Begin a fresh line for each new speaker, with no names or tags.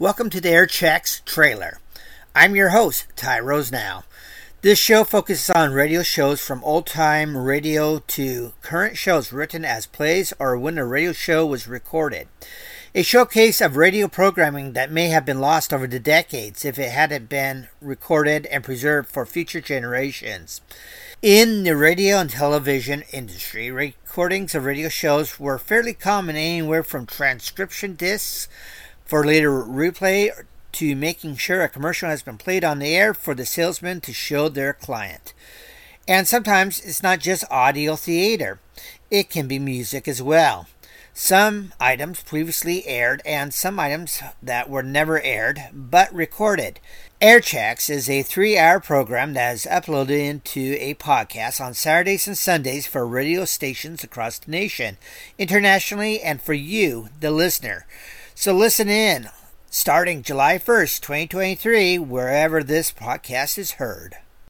Welcome to the Airchexx trailer. I'm your host, Ty Rosenau. This show focuses on radio shows from old time radio to current shows written as plays or when a radio show was recorded. A showcase of radio programming that may have been lost over the decades if it hadn't been recorded and preserved for future generations. In the radio and television industry, recordings of radio shows were fairly common anywhere from transcription discs for later replay to making sure a commercial has been played on the air for the salesman to show their client. And sometimes it's not just audio theater, it can be music as well. Some items previously aired and some items that were never aired but recorded. Airchexx is a three hour program that is uploaded into a podcast on Saturdays and Sundays for radio stations across the nation, internationally, and for you, the listener. So listen in starting July 1st, 2023, wherever this podcast is heard.